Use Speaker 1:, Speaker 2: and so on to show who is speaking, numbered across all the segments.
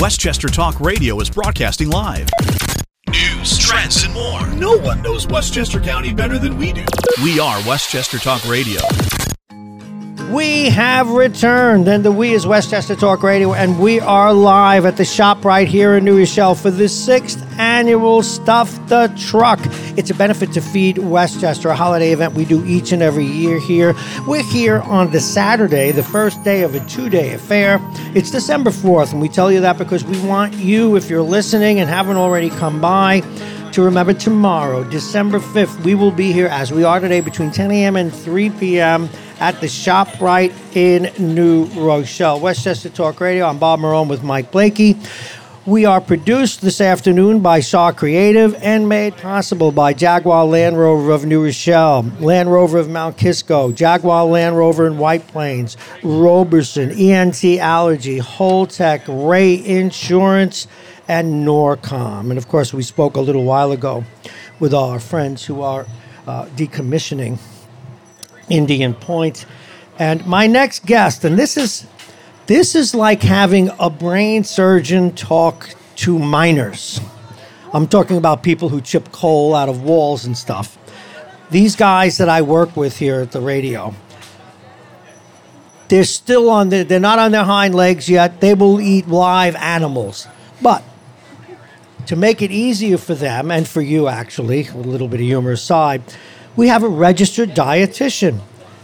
Speaker 1: Westchester Talk Radio is broadcasting live. News, trends, and more.
Speaker 2: No one knows Westchester County better than we do.
Speaker 1: We are Westchester Talk Radio.
Speaker 3: We have returned, and the we is Westchester Talk Radio, and we are live at the ShopRite here in New Rochelle for the sixth annual Stuff the Truck. It's a benefit to feed Westchester, a holiday event we do each and every year here. We're here on the Saturday, the first day of a two day affair. It's December 4th, and we tell you that because we want you, if you're listening and haven't already come by, to remember tomorrow, December 5th, we will be here as we are today between 10 a.m. and 3 p.m. at the ShopRite in New Rochelle. Westchester Talk Radio. I'm Bob Marone with Mike Blakey. We are produced this afternoon by Shark Creative and made possible by Jaguar Land Rover of New Rochelle, Land Rover of Mount Kisco, Jaguar Land Rover in White Plains, Roberson, ENT Allergy, Holtec, Ray Insurance, and Norcom. And of course, we spoke a little while ago with our friends who are uh, decommissioning Indian Point. And my next guest, and this is this is like having a brain surgeon talk to miners. I'm talking about people who chip coal out of walls and stuff. These guys that I work with here at the radio, they're still on their, they're not on their hind legs yet. They will eat live animals. But to make it easier for them and for you actually, a little bit of humor aside, we have a registered dietitian.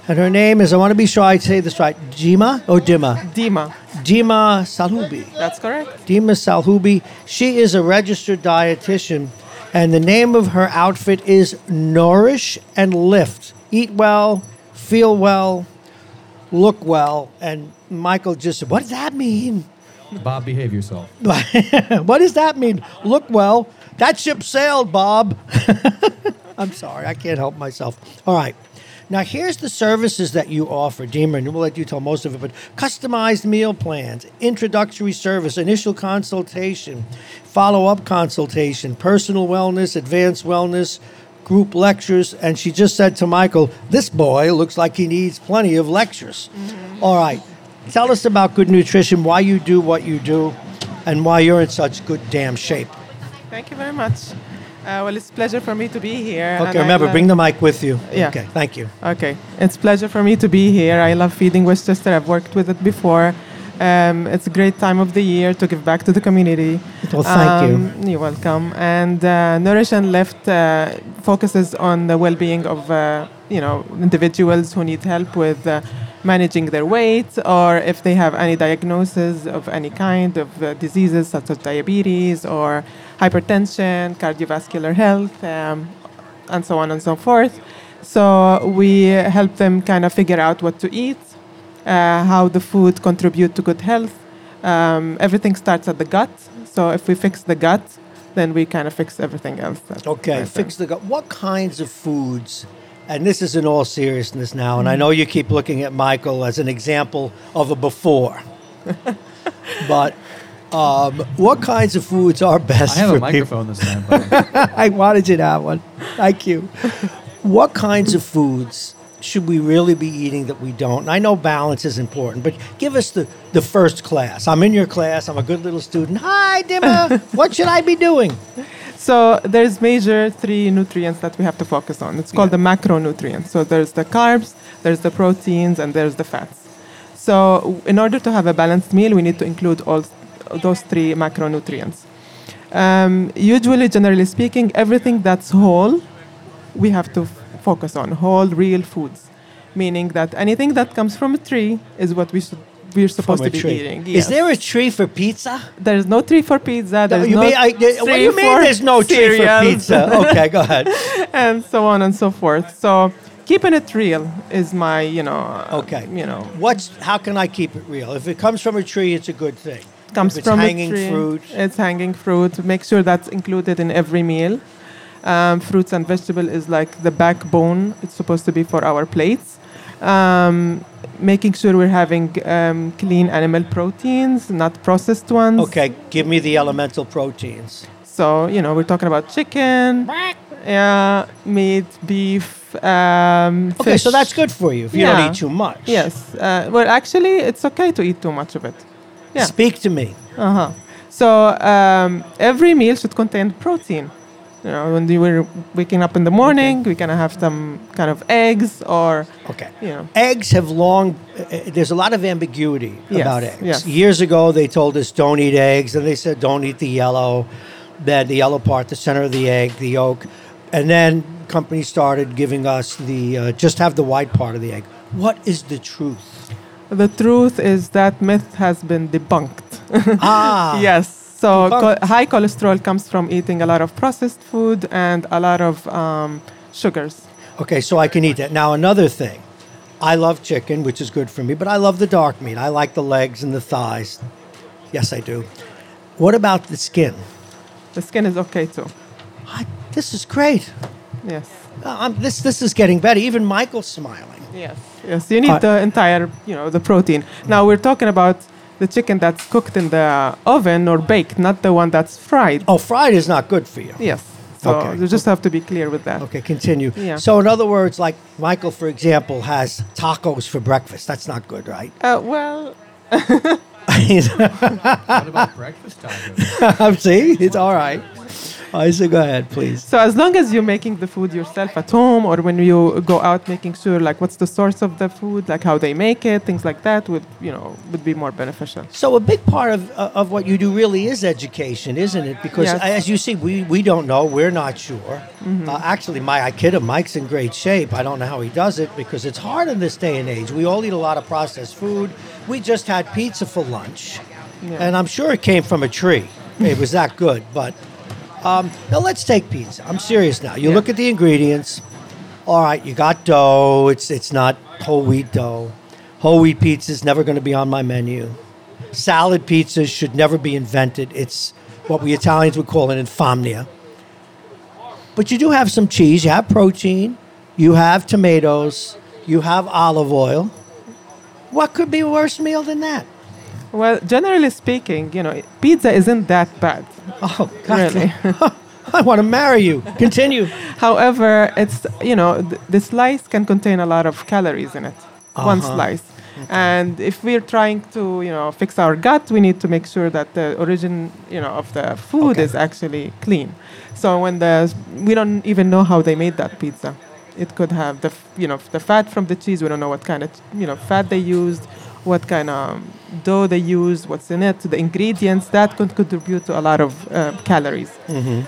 Speaker 3: And her name is, I want to be sure I say this right, Dima or Dima?
Speaker 4: Dima.
Speaker 3: Dima Salhubi.
Speaker 4: That's correct.
Speaker 3: Dima Salhubi. She is a registered dietitian, and the name of her outfit is Nourish and Lift. Eat well, feel well, look well. And Michael just said, What does that mean?
Speaker 5: Bob, behave yourself.
Speaker 3: what does that mean? Look well. That ship sailed, Bob. I'm sorry, I can't help myself. All right. Now, here's the services that you offer, Dima, and we'll let you tell most of it, but customized meal plans, introductory service, initial consultation, follow up consultation, personal wellness, advanced wellness, group lectures. And she just said to Michael, This boy looks like he needs plenty of lectures. Mm-hmm. All right. Tell us about good nutrition, why you do what you do, and why you're in such good damn shape.
Speaker 4: Thank you very much. Uh, well, it's a pleasure for me to be here.
Speaker 3: Okay, remember, bring the mic with you.
Speaker 4: Yeah.
Speaker 3: Okay, thank you.
Speaker 4: Okay, it's a pleasure for me to be here. I love feeding Westchester. I've worked with it before. Um, it's a great time of the year to give back to the community.
Speaker 3: Well, thank you.
Speaker 4: Um, You're welcome. And uh, Nourish and Lift uh, focuses on the well-being of uh, you know individuals who need help with uh, managing their weight, or if they have any diagnosis of any kind of uh, diseases such as diabetes or hypertension, cardiovascular health, um, and so on and so forth. So we help them kind of figure out what to eat, uh, how the food contribute to good health. Um, everything starts at the gut. So if we fix the gut, then we kind of fix everything else.
Speaker 3: Okay,
Speaker 4: my
Speaker 3: fix
Speaker 4: thing.
Speaker 3: the gut. What kinds of foods, and this is in all seriousness now, and I know you keep looking at Michael as an example of a before, but um, what kinds of foods are best
Speaker 5: I have a microphone this time.
Speaker 3: I wanted you to have one. Thank you. what kinds of foods should we really be eating that we don't? And I know balance is important, but give us the, the first class. I'm in your class. I'm a good little student. Hi, Dima. what should I be doing?
Speaker 4: So there's major three nutrients that we have to focus on. It's called the macronutrients. So there's the carbs, there's the proteins, and there's the fats. So in order to have a balanced meal, we need to include all those three macronutrients. Um, usually, generally speaking, everything that's whole, we have to f- focus on whole, real foods, meaning that anything that comes from a tree is what we should we're supposed to be
Speaker 3: tree.
Speaker 4: eating.
Speaker 3: Is there a tree for pizza?
Speaker 4: There's no tree for pizza. There's
Speaker 3: you
Speaker 4: no
Speaker 3: mean, I, what do
Speaker 4: tree
Speaker 3: you mean
Speaker 4: for
Speaker 3: there's no tree for pizza? Okay, go ahead.
Speaker 4: and so on and so forth. So keeping it real is my, you know,
Speaker 3: Okay.
Speaker 4: you know,
Speaker 3: What's how can I keep it real? If it comes from a tree, it's a good thing.
Speaker 4: Comes from
Speaker 3: hanging
Speaker 4: tree.
Speaker 3: fruit.
Speaker 4: It's hanging fruit. Make sure that's included in every meal. Um, fruits and vegetable is like the backbone. It's supposed to be for our plates. Um, making sure we're having um, clean animal proteins, not processed ones.
Speaker 3: Okay, give me the elemental proteins.
Speaker 4: So you know, we're talking about chicken, yeah, meat, beef, um,
Speaker 3: Okay, so that's good for you if you
Speaker 4: Yeah.
Speaker 3: don't eat too much.
Speaker 4: Yes. Uh, well, actually, it's okay to eat too much of it. Yeah.
Speaker 3: Speak to me.
Speaker 4: Uh huh. So um, every meal should contain protein. You know, when we were waking up in the morning, we're gonna have some kind of eggs or
Speaker 3: Okay.
Speaker 4: you know.
Speaker 3: Eggs have long. Uh, there's a lot of ambiguity
Speaker 4: Yes,
Speaker 3: about eggs.
Speaker 4: yes.
Speaker 3: Years ago, they told us don't eat eggs, and they said don't eat the yellow, then the yellow part, the center of the egg, the yolk, and then companies started giving us the uh, just have the white part of the egg. What is the truth?
Speaker 4: The truth is that myth has been debunked.
Speaker 3: ah,
Speaker 4: yes. So co- high cholesterol comes from eating a lot of processed food and a lot of um, sugars.
Speaker 3: Okay, so I can eat that. Now another thing, I love chicken, which is good for me, but I love the dark meat. I like the legs and the thighs. Yes, I do. What about the skin?
Speaker 4: The skin is okay too.
Speaker 3: I, this is great.
Speaker 4: Yes.
Speaker 3: Uh, this this is getting better. Even Michael's smiling.
Speaker 4: Yes. Yes. You need
Speaker 3: Uh,
Speaker 4: the entire, you know, the protein. Now we're talking about the chicken that's cooked in the oven or baked, not the one that's fried.
Speaker 3: Oh, fried is not good for you.
Speaker 4: Yes. So
Speaker 3: Okay.
Speaker 4: you just have to be clear with that.
Speaker 3: Okay, continue.
Speaker 4: Yeah.
Speaker 3: So, in other words, like Michael, for example, has tacos for breakfast. That's not good, right?
Speaker 4: Uh, well,
Speaker 5: What about breakfast tacos?
Speaker 3: See, it's all right. I say, go ahead, please.
Speaker 4: so as long as you're making the food yourself at home or when you go out making sure like what's the source of the food, like how they make it, things like that would, you know, would be more beneficial.
Speaker 3: So, a big part of, uh, of what you do really is education, isn't it? Because,
Speaker 4: Yes.
Speaker 3: as you see, we, we don't know. We're not sure. Uh, actually, my I kid him, Mike's in great shape. I don't know how he does it because it's hard in this day and age. We all eat a lot of processed food. We just had pizza for lunch,
Speaker 4: Yeah.
Speaker 3: and I'm sure it came from a tree. It was that good. But um, now let's take pizza. I'm serious now. You
Speaker 4: Yeah.
Speaker 3: look at the ingredients. All right, you got dough. It's it's not whole wheat dough. Whole wheat pizza is never going to be on my menu. Salad pizzas should never be invented. It's what we Italians would call an infamia. But you do have some cheese. You have protein. You have tomatoes. You have olive oil. What could be a worse meal than that?
Speaker 4: Well, generally speaking, you know, pizza isn't that bad.
Speaker 3: Oh, God.
Speaker 4: Really.
Speaker 3: I want to marry you. Continue.
Speaker 4: However, it's you know th- the slice can contain a lot of calories in it. One
Speaker 3: Uh-huh.
Speaker 4: slice, and if we're trying to you know fix our gut, we need to make sure that the origin you know of the food
Speaker 3: Okay.
Speaker 4: is actually clean. So when the we don't even know how they made that pizza. It could have the you know the fat from the cheese. We don't know what kind of you know fat they used, what kind of dough they use, what's in it, the ingredients that could contribute to a lot of uh, calories.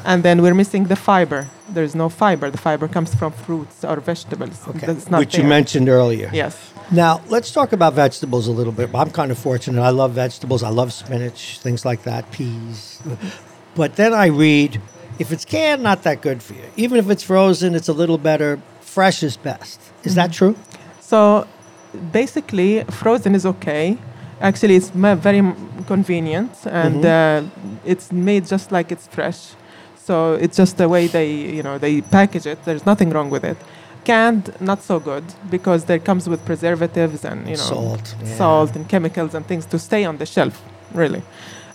Speaker 4: And then we're missing the fiber. There's no fiber. The fiber comes from fruits or vegetables.
Speaker 3: Okay.
Speaker 4: That's not
Speaker 3: Which you mentioned earlier.
Speaker 4: Yes.
Speaker 3: Now, let's talk about vegetables a little bit. I'm kind of fortunate. I love vegetables. I love spinach, things like that, peas. But then I read if it's canned, not that good for you. Even if it's frozen, it's a little better. Fresh is best. Is that
Speaker 4: Mm-hmm.
Speaker 3: true?
Speaker 4: So basically, frozen is okay. Actually, it's very convenient and
Speaker 3: Mm-hmm.
Speaker 4: uh, it's made just like it's fresh. So it's just the way they, you know, they package it. There's nothing wrong with it. Canned, not so good because there comes with preservatives and you know
Speaker 3: Salt, yeah.
Speaker 4: salt and chemicals and things to stay on the shelf, really.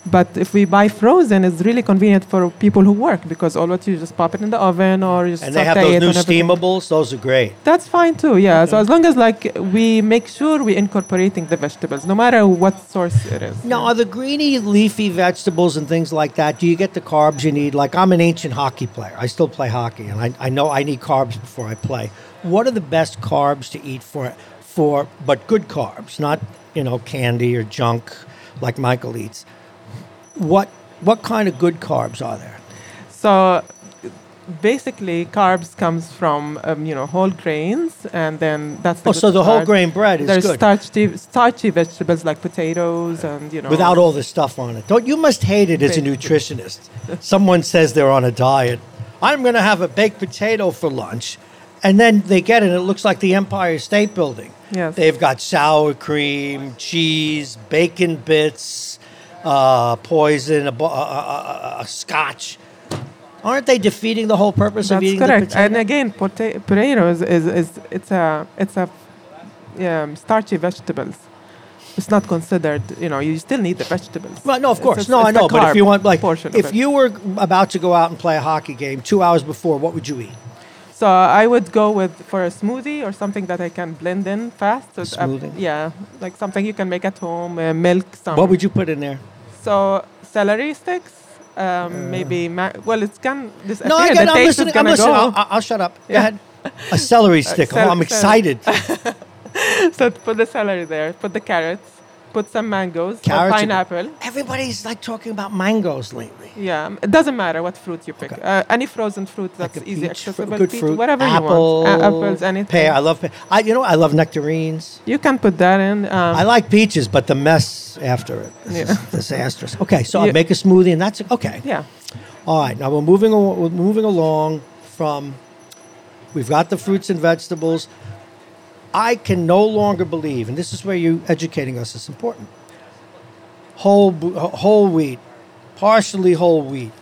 Speaker 4: But if we buy frozen, it's really convenient for people who work because all what you just pop it in the oven or you just steam it.
Speaker 3: And they have those new steamables. Those are great.
Speaker 4: That's fine too, yeah. So as long as like we make sure we're incorporating the vegetables, no matter what source it is.
Speaker 3: Now, are the greeny, leafy vegetables and things like that, do you get the carbs you need? Like, I'm an ancient hockey player. I still play hockey, and I, I know I need carbs before I play. What are the best carbs to eat for, for, but good carbs, not, you know, candy or junk like Michael eats? What, what kind of good carbs are there?
Speaker 4: So basically, carbs comes from um, you know whole grains, and then that's the
Speaker 3: Oh, so the whole grain bread is
Speaker 4: There's
Speaker 3: good.
Speaker 4: starchy, starchy vegetables like potatoes and you know
Speaker 3: Without all the stuff on it. Don't you must hate it as a nutritionist. Someone says they're on a diet. I'm going to have a baked potato for lunch, and then they get it. and It looks like the Empire State Building.
Speaker 4: Yes.
Speaker 3: They've got sour cream, cheese, bacon bits, uh, poison, a, a, a, scotch. Aren't they defeating the whole purpose of eating
Speaker 4: correct.
Speaker 3: the potato?
Speaker 4: And again, pota- potatoes is, is it's a it's a um, starchy vegetables. It's not considered. You know, you still need the vegetables.
Speaker 3: Well, no, of course.
Speaker 4: it's-
Speaker 3: no, I
Speaker 4: it's the
Speaker 3: know. But if you want, like, if you were about to go out and play a hockey game two hours before, what would you eat?
Speaker 4: So I would go with for a smoothie or something that I can blend in fast. So it's, uh,
Speaker 3: Smoothie?
Speaker 4: yeah, like something you can make at home. Uh, milk, some
Speaker 3: What would you put in there?
Speaker 4: So celery sticks, um, maybe. Ma- well, it's. This
Speaker 3: No,
Speaker 4: I
Speaker 3: I
Speaker 4: think
Speaker 3: get.
Speaker 4: the
Speaker 3: I'm listening. I'm listening. I'll, I'll shut up. Go ahead. A celery stick.
Speaker 4: cel-
Speaker 3: oh, I'm excited.
Speaker 4: so put the celery there. Put the carrots. Put some mangoes
Speaker 3: Carrots
Speaker 4: or
Speaker 3: are-
Speaker 4: pineapple.
Speaker 3: Everybody's like talking about mangoes lately.
Speaker 4: Yeah, it doesn't matter what fruit you pick.
Speaker 3: Okay.
Speaker 4: Uh, any frozen fruit that's
Speaker 3: Like
Speaker 4: easy
Speaker 3: peach,
Speaker 4: accessible.
Speaker 3: good
Speaker 4: peach,
Speaker 3: fruit,
Speaker 4: whatever
Speaker 3: apple,
Speaker 4: you want. Uh, apples, anything.
Speaker 3: Pear. I love pear. I, you know, I love nectarines.
Speaker 4: You can put that in. Um,
Speaker 3: I like peaches, but the mess after it is
Speaker 4: Yeah.
Speaker 3: disastrous. Okay, so I make a smoothie, and that's okay.
Speaker 4: yeah.
Speaker 3: All right, now we're moving. al- We're moving along from. We've got the fruits and vegetables. I can no longer believe, and this is where you educating us is important. Whole whole wheat, partially whole wheat,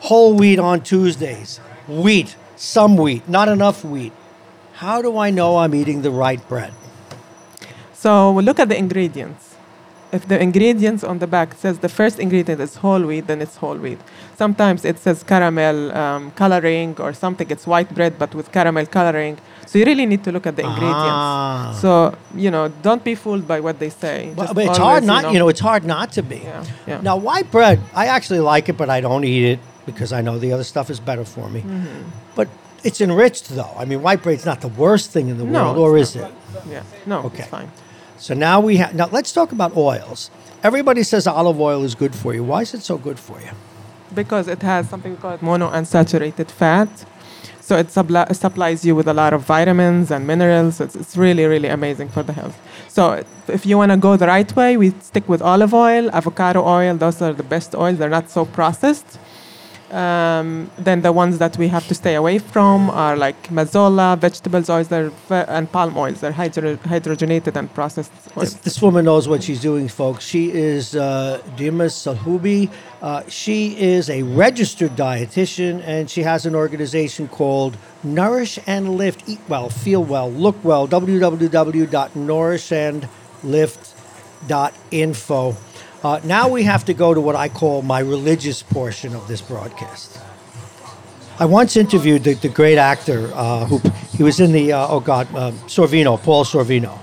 Speaker 3: whole wheat on Tuesdays, wheat, some wheat, not enough wheat. How do I know I'm eating the right bread?
Speaker 4: So look at the ingredients. If the ingredients on the back says the first ingredient is whole wheat, then it's whole wheat. Sometimes it says caramel um, coloring or something. It's white bread but with caramel coloring. So you really need to look at the ingredients.
Speaker 3: Ah.
Speaker 4: So you know, don't be fooled by what they say. Just
Speaker 3: but it's
Speaker 4: always,
Speaker 3: hard not, you know, it's hard not to be.
Speaker 4: Yeah, yeah.
Speaker 3: Now, white bread, I actually like it, but I don't eat it because I know the other stuff is better for me.
Speaker 4: Mm-hmm.
Speaker 3: But it's enriched, though. I mean, white bread's not the worst thing in the
Speaker 4: No,
Speaker 3: world, or
Speaker 4: not.
Speaker 3: is it?
Speaker 4: yeah, no,
Speaker 3: Okay.
Speaker 4: it's fine.
Speaker 3: So now we have. Now let's talk about oils. Everybody says olive oil is good for you. Why is it so good for you?
Speaker 4: because it has something called monounsaturated fat. So it suppli- supplies you with a lot of vitamins and minerals. It's, it's really, really amazing for the health. So if you want to go the right way, we stick with olive oil, avocado oil. Those are the best oils. They're not so processed. Um, then the ones that we have to stay away from are like mazola, vegetables oils, and palm oils. They're hydro- hydrogenated and processed oils.
Speaker 3: This, this woman knows what she's doing, folks. She is uh, Dimas Salhubi. Uh, she is a registered dietitian, and she has an organization called Nourish and Lift. Eat well, feel well, look well. www.nourishandlift.info. Uh, now we have to go to what I call my religious portion of this broadcast. I once interviewed the, the great actor uh, who he was in the uh, oh god um, Sorvino, Paul Sorvino,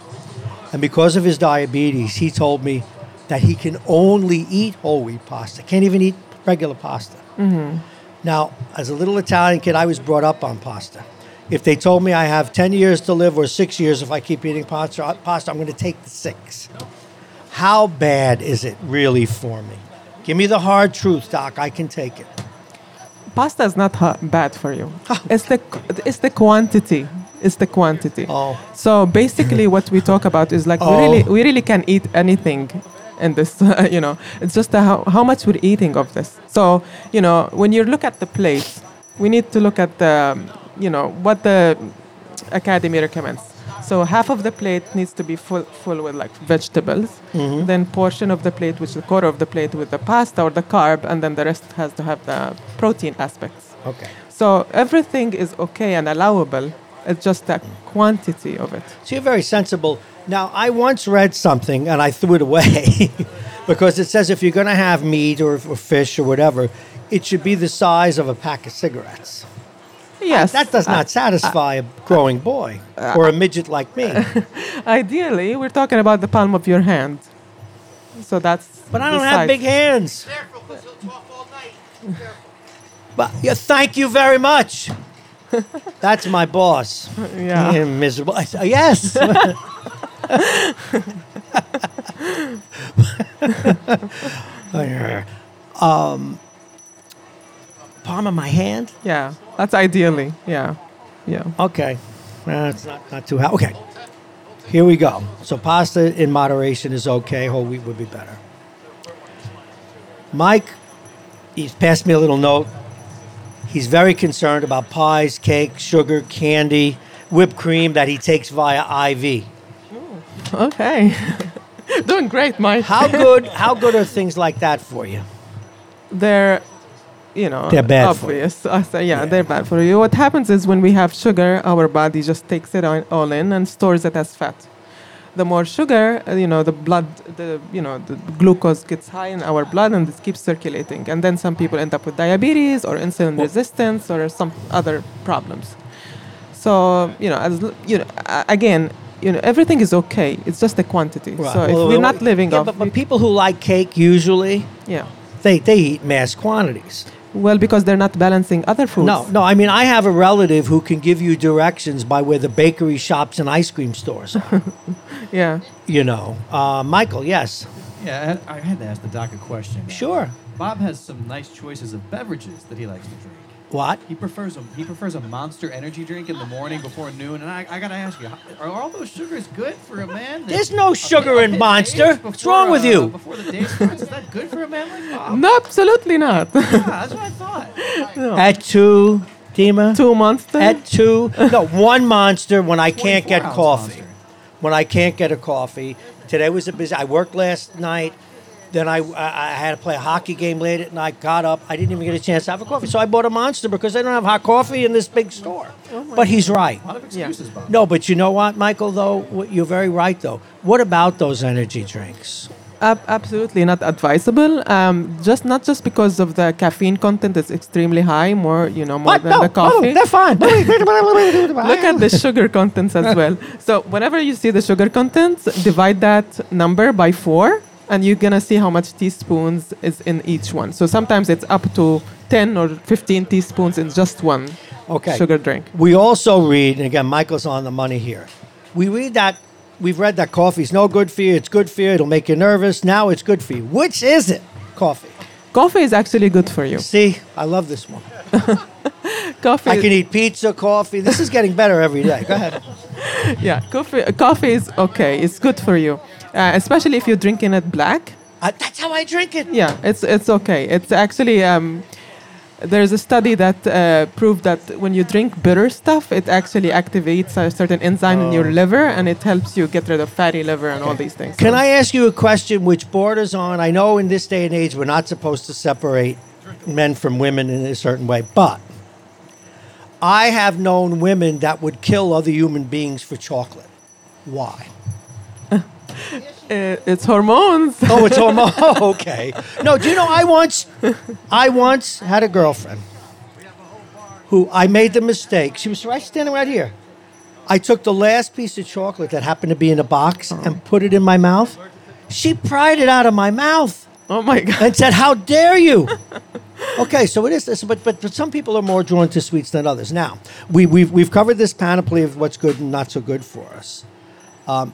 Speaker 3: and because of his diabetes, he told me that he can only eat whole wheat pasta, can't even eat regular pasta. Now, as a little Italian kid, I was brought up on pasta. If they told me I have ten years to live or six years if I keep eating pasta, pasta I'm going to take the six. How bad is it really for me? Give me the hard truth, Doc. I can take it.
Speaker 4: Pasta is not ha- bad for you. Oh. It's the it's the quantity. It's the quantity.
Speaker 3: Oh.
Speaker 4: So basically, what we talk about is like
Speaker 3: Oh.
Speaker 4: we really we really can eat anything in this. you know, it's just the how how much we're eating of this. So you know, when you look at the plate, we need to look at the you know what the academy recommends. So half of the plate needs to be full, full with like vegetables.
Speaker 3: Mm-hmm.
Speaker 4: Then portion of the plate, which is a quarter of the plate, with the pasta or the carb, and then the rest has to have the protein aspects.
Speaker 3: Okay.
Speaker 4: So everything is okay and allowable. It's just the quantity of it.
Speaker 3: So you're very sensible. Now, I once read something and I threw it away because it says if you're going to have meat or, or fish or whatever, it should be the size of a pack of cigarettes.
Speaker 4: Yes.
Speaker 3: That does not uh, satisfy a uh, growing boy uh, or a midget like me.
Speaker 4: Ideally, we're talking about the palm of your hand. So that's.
Speaker 3: But I don't have
Speaker 4: size.
Speaker 3: big hands. Careful, because he'll talk all night. But yeah, thank you very much. That's my boss.
Speaker 4: Yeah.
Speaker 3: Yeah, miserable. Said, yes. um, palm of my hand.
Speaker 4: Yeah. That's ideally. Yeah. Yeah.
Speaker 3: Okay, uh, it's not not too hot. Okay, here we go. So pasta in moderation is okay. Whole wheat would be better. Mike, he's passed me a little note. He's very concerned about pies, cake, sugar, candy, whipped cream that he takes via IV.
Speaker 4: Okay. Doing great, Mike.
Speaker 3: How good? how good are things like that for you?
Speaker 4: they're you know
Speaker 3: They're bad for you.
Speaker 4: obvious I say, yeah, they're bad for you what happens is when we have sugar our body just takes it all in and stores it as fat the more sugar uh, you know the blood the you know the glucose gets high in our blood and it keeps circulating and then some people end up with diabetes or insulin resistance or some other problems so you know as you know again you know, everything is okay. It's just the quantity.
Speaker 3: Right.
Speaker 4: So
Speaker 3: Well,
Speaker 4: if we're not living
Speaker 3: yeah,
Speaker 4: off,
Speaker 3: but, but people who like cake usually
Speaker 4: yeah.
Speaker 3: they they eat mass quantities.
Speaker 4: Well, because they're not balancing other foods.
Speaker 3: No, no. I mean, I have a relative who can give you directions by where the bakery shops and ice cream stores are.
Speaker 4: Yeah.
Speaker 3: you know, uh, Michael. Yes,
Speaker 5: Yeah, I I had to ask the doc a question.
Speaker 3: sure.
Speaker 5: Bob has some nice choices of beverages that he likes to drink.
Speaker 3: What?
Speaker 5: He prefers a he prefers a Monster Energy drink in the morning before noon, and I, I gotta ask you, are all those sugars good for a man? that-
Speaker 3: There's no
Speaker 5: of-
Speaker 3: sugar
Speaker 5: of
Speaker 3: in
Speaker 5: his
Speaker 3: Monster.
Speaker 5: age
Speaker 3: What's wrong with
Speaker 5: uh,
Speaker 3: you?
Speaker 5: Before the day starts, is that good for a man like Bob?
Speaker 4: No, absolutely not.
Speaker 5: Yeah, that's what I thought.
Speaker 3: At two, Dima.
Speaker 4: Two monsters.
Speaker 3: At two. No, one monster when I can't
Speaker 5: 24
Speaker 3: get
Speaker 5: ounce
Speaker 3: coffee.
Speaker 5: Monster.
Speaker 3: When I can't get a coffee. Today was a busy. I worked last night. Then I, I I had to play a hockey game late at night. Got up. I didn't even get a chance to have a coffee. So I bought a monster because they don't have hot coffee in this big store. but he's right.
Speaker 5: A lot of excuses, Bob.
Speaker 3: No, but you know what, Michael? Though you're very right. Though, what about those energy drinks?
Speaker 4: Ab- absolutely not advisable. Um, just not just because of the caffeine content is extremely high, more you know more
Speaker 3: What?
Speaker 4: than
Speaker 3: No,
Speaker 4: the coffee.
Speaker 3: no, they're fine.
Speaker 4: Look at the sugar contents as well. So whenever you see the sugar contents, divide that number by four, and you're gonna see how much teaspoons is in each one. So sometimes it's up to 10 or 15 teaspoons in just one
Speaker 3: Okay.
Speaker 4: sugar drink.
Speaker 3: We also read, and again, Michael's on the money here. We read that we've read that coffee's no good for you. It's good for you. It'll make you nervous. Now it's good for you. Which is it? Coffee.
Speaker 4: Coffee is actually good for you.
Speaker 3: See, I love this one.
Speaker 4: Coffee,
Speaker 3: I can eat pizza, coffee. This is getting better every day. Go ahead.
Speaker 4: yeah, coffee, coffee is okay. It's good for you, uh, especially if you're drinking it black.
Speaker 3: Uh, that's how I drink it.
Speaker 4: Yeah, it's it's okay. It's actually um, there's a study that uh, proved that when you drink bitter stuff, it actually activates a certain enzyme in your liver, and it helps you get rid of fatty liver and all these things.
Speaker 3: Can
Speaker 4: So-
Speaker 3: I ask you a question which borders on? I know in this day and age we're not supposed to separate men from women in a certain way, but I have known women that would kill other human beings for chocolate. Why?
Speaker 4: Uh, it's hormones.
Speaker 3: Oh, it's hormone. Oh, okay. No, do you know I once, I once had a girlfriend who I made the mistake. She was right standing right here. I took the last piece of chocolate that happened to be in a box and put it in my mouth. She pried it out of my mouth
Speaker 4: oh my god.
Speaker 3: and said, "How dare you!" okay, so it is this, but, but but some people are more drawn to sweets than others. Now we we've we've covered this panoply of what's good and not so good for us. Um,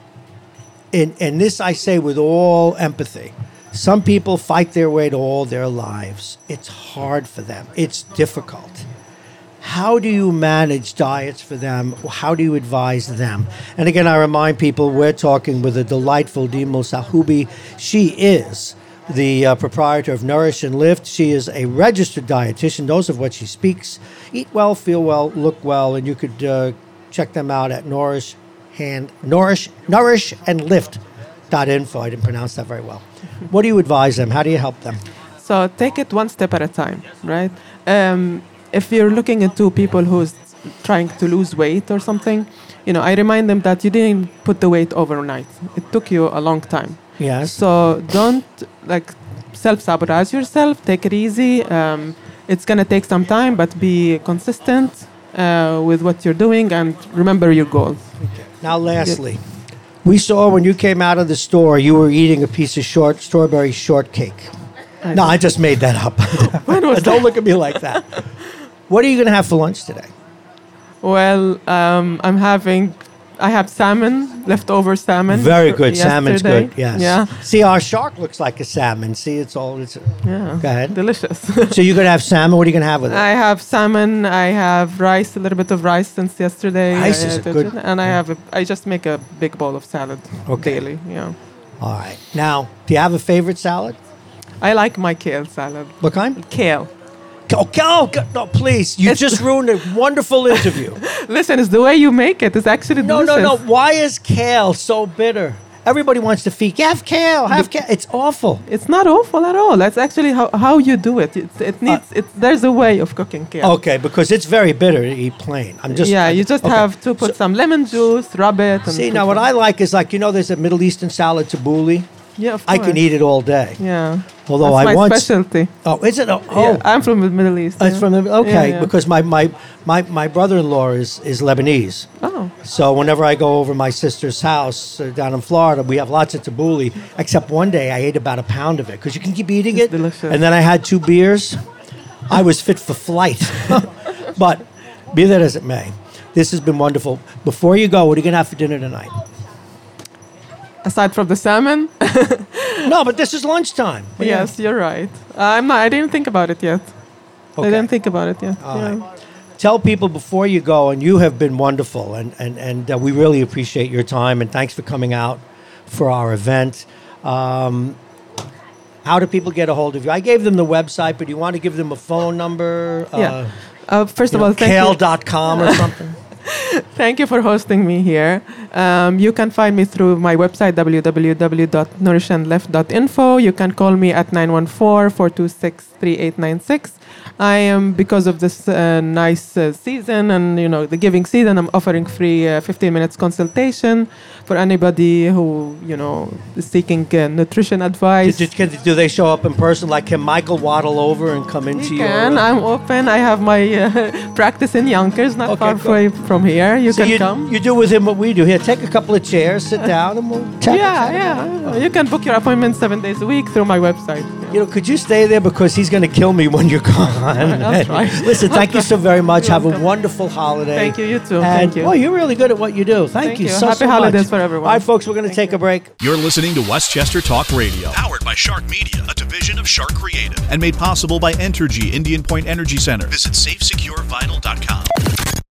Speaker 3: and and this I say with all empathy. Some people fight their way to all their lives. It's hard for them. It's difficult. How do you manage diets for them? How do you advise them? And again, I remind people we're talking with a delightful Dima Salhubi. She is the uh, proprietor of Nourish and Lift. She is a registered dietitian, knows of what she speaks. Eat well, feel well, look well, and you could uh, check them out at Nourish Hand Nourish Nourish and Lift. Dot info. I didn't pronounce that very well. What do you advise them? How do you help them?
Speaker 4: So take it one step at a time, right? Um, if you're looking into people who's trying to lose weight or something, you know, I remind them that you didn't put the weight overnight. It took you a long time.
Speaker 3: Yes.
Speaker 4: So don't like self-sabotage yourself. Take it easy. Um, it's gonna take some time, but be consistent uh, with what you're doing and remember your goals.
Speaker 3: Now, lastly, we saw when you came out of the store, you were eating a piece of short strawberry shortcake. No, I just made that up. Don't look at me like that. What are you going to have for lunch today?
Speaker 4: Well, um, I'm having. I have salmon, leftover salmon.
Speaker 3: Very
Speaker 4: fr-
Speaker 3: good. Salmon's
Speaker 4: yesterday.
Speaker 3: good. Yes.
Speaker 4: Yeah.
Speaker 3: See, our shark looks like a salmon. See, it's all. It's,
Speaker 4: Yeah.
Speaker 3: Go ahead.
Speaker 4: Delicious.
Speaker 3: so you're going to have salmon. What are you going to have with it?
Speaker 4: I have salmon. I have rice, a little bit of rice since yesterday.
Speaker 3: Rice
Speaker 4: I
Speaker 3: is
Speaker 4: added
Speaker 3: good.
Speaker 4: it, And I have. A, I just make a big bowl of salad
Speaker 3: Okay.
Speaker 4: daily. Yeah.
Speaker 3: all right. Now, do you have a favorite salad?
Speaker 4: I like my kale salad.
Speaker 3: What kind?
Speaker 4: Kale.
Speaker 3: Oh, oh, go- no, please. You just ruined a wonderful interview.
Speaker 4: Listen, it's the way you make it. It's actually
Speaker 3: No, no,
Speaker 4: delicious.
Speaker 3: no. Why is kale so bitter? Everybody wants to feed. Have kale. Have kale. It's awful.
Speaker 4: It's not awful at all. That's actually how, how you do it. It's, it uh, needs. it's, there's a way of cooking kale.
Speaker 3: Okay, because it's very bitter to eat plain. I'm just
Speaker 4: yeah, you just
Speaker 3: okay.
Speaker 4: have to put some lemon juice, rub it. And
Speaker 3: See now, what
Speaker 4: some-
Speaker 3: I like is like you know, there's a Middle Eastern salad tabbouleh.
Speaker 4: Yeah, of
Speaker 3: I can eat it all day.
Speaker 4: Yeah.
Speaker 3: Although
Speaker 4: That's
Speaker 3: I
Speaker 4: my
Speaker 3: once-
Speaker 4: specialty.
Speaker 3: Oh, is it? Oh,
Speaker 4: Yeah, I'm from the Middle East.
Speaker 3: it's from the okay.
Speaker 4: Yeah, yeah.
Speaker 3: Because my, my, my, my brother-in-law is is Lebanese.
Speaker 4: Oh.
Speaker 3: So whenever I go over my sister's house uh, down in Florida, we have lots of tabbouleh. Except one day I ate about a pound of it because you can keep eating
Speaker 4: It's
Speaker 3: it.
Speaker 4: delicious.
Speaker 3: And then I had two beers. I was fit for flight. but be that as it may, this has been wonderful. Before you go, what are you gonna have for dinner tonight?
Speaker 4: Aside from the salmon,
Speaker 3: no, but this is lunchtime. You-
Speaker 4: yes, you're right. I'm not. I didn't think about it yet.
Speaker 3: Okay.
Speaker 4: I didn't think about it yet.
Speaker 3: All
Speaker 4: yeah.
Speaker 3: right. Tell people before you go, and you have been wonderful, and and and uh, we really appreciate your time, and thanks for coming out for our event. Um, how do people get a hold of you? I gave them the website, but do you want to give them a phone number?
Speaker 4: Yeah. Uh, first
Speaker 3: you
Speaker 4: of all,
Speaker 3: know,
Speaker 4: thank you.
Speaker 3: kale.com or something?
Speaker 4: Thank you for hosting me here. Um, you can find me through my website, www.nourishandlift.info. You can call me at 914-426-3896. I am, because of this uh, nice uh, season and, you know, the giving season, I'm offering free uh, 15 minutes consultation for anybody who, you know, is seeking uh, nutrition advice.
Speaker 3: do, they show up in person? Like, can Michael waddle over and come into
Speaker 4: You
Speaker 3: your...
Speaker 4: can. I'm open. I have my uh, practice in Yonkers, not
Speaker 3: Okay,
Speaker 4: far
Speaker 3: good.
Speaker 4: from, from here. You
Speaker 3: so
Speaker 4: can
Speaker 3: you,
Speaker 4: come.
Speaker 3: you do with him what we do. Here, take a couple of chairs, sit down, and we'll chat.
Speaker 4: yeah, yeah. You can book your appointment seven days a week through my website.
Speaker 3: You know, could you stay there because he's going to kill me when you're gone?
Speaker 4: I'll try.
Speaker 3: Listen, thank you so very much.
Speaker 4: You're
Speaker 3: Have a wonderful holiday.
Speaker 4: Thank you, you too.
Speaker 3: And,
Speaker 4: Thank you.
Speaker 3: Well, you're really good at what you do. Thank,
Speaker 4: Thank
Speaker 3: you
Speaker 4: you.
Speaker 3: so
Speaker 4: Happy
Speaker 3: so
Speaker 4: holidays
Speaker 3: much.
Speaker 4: for everyone.
Speaker 3: All right, folks, we're going to take a break.
Speaker 1: You're listening to Westchester Talk Radio, powered by Shark Media, a division of Shark Creative, and made possible by Entergy Indian Point Energy Center. Visit safesecurevital.com.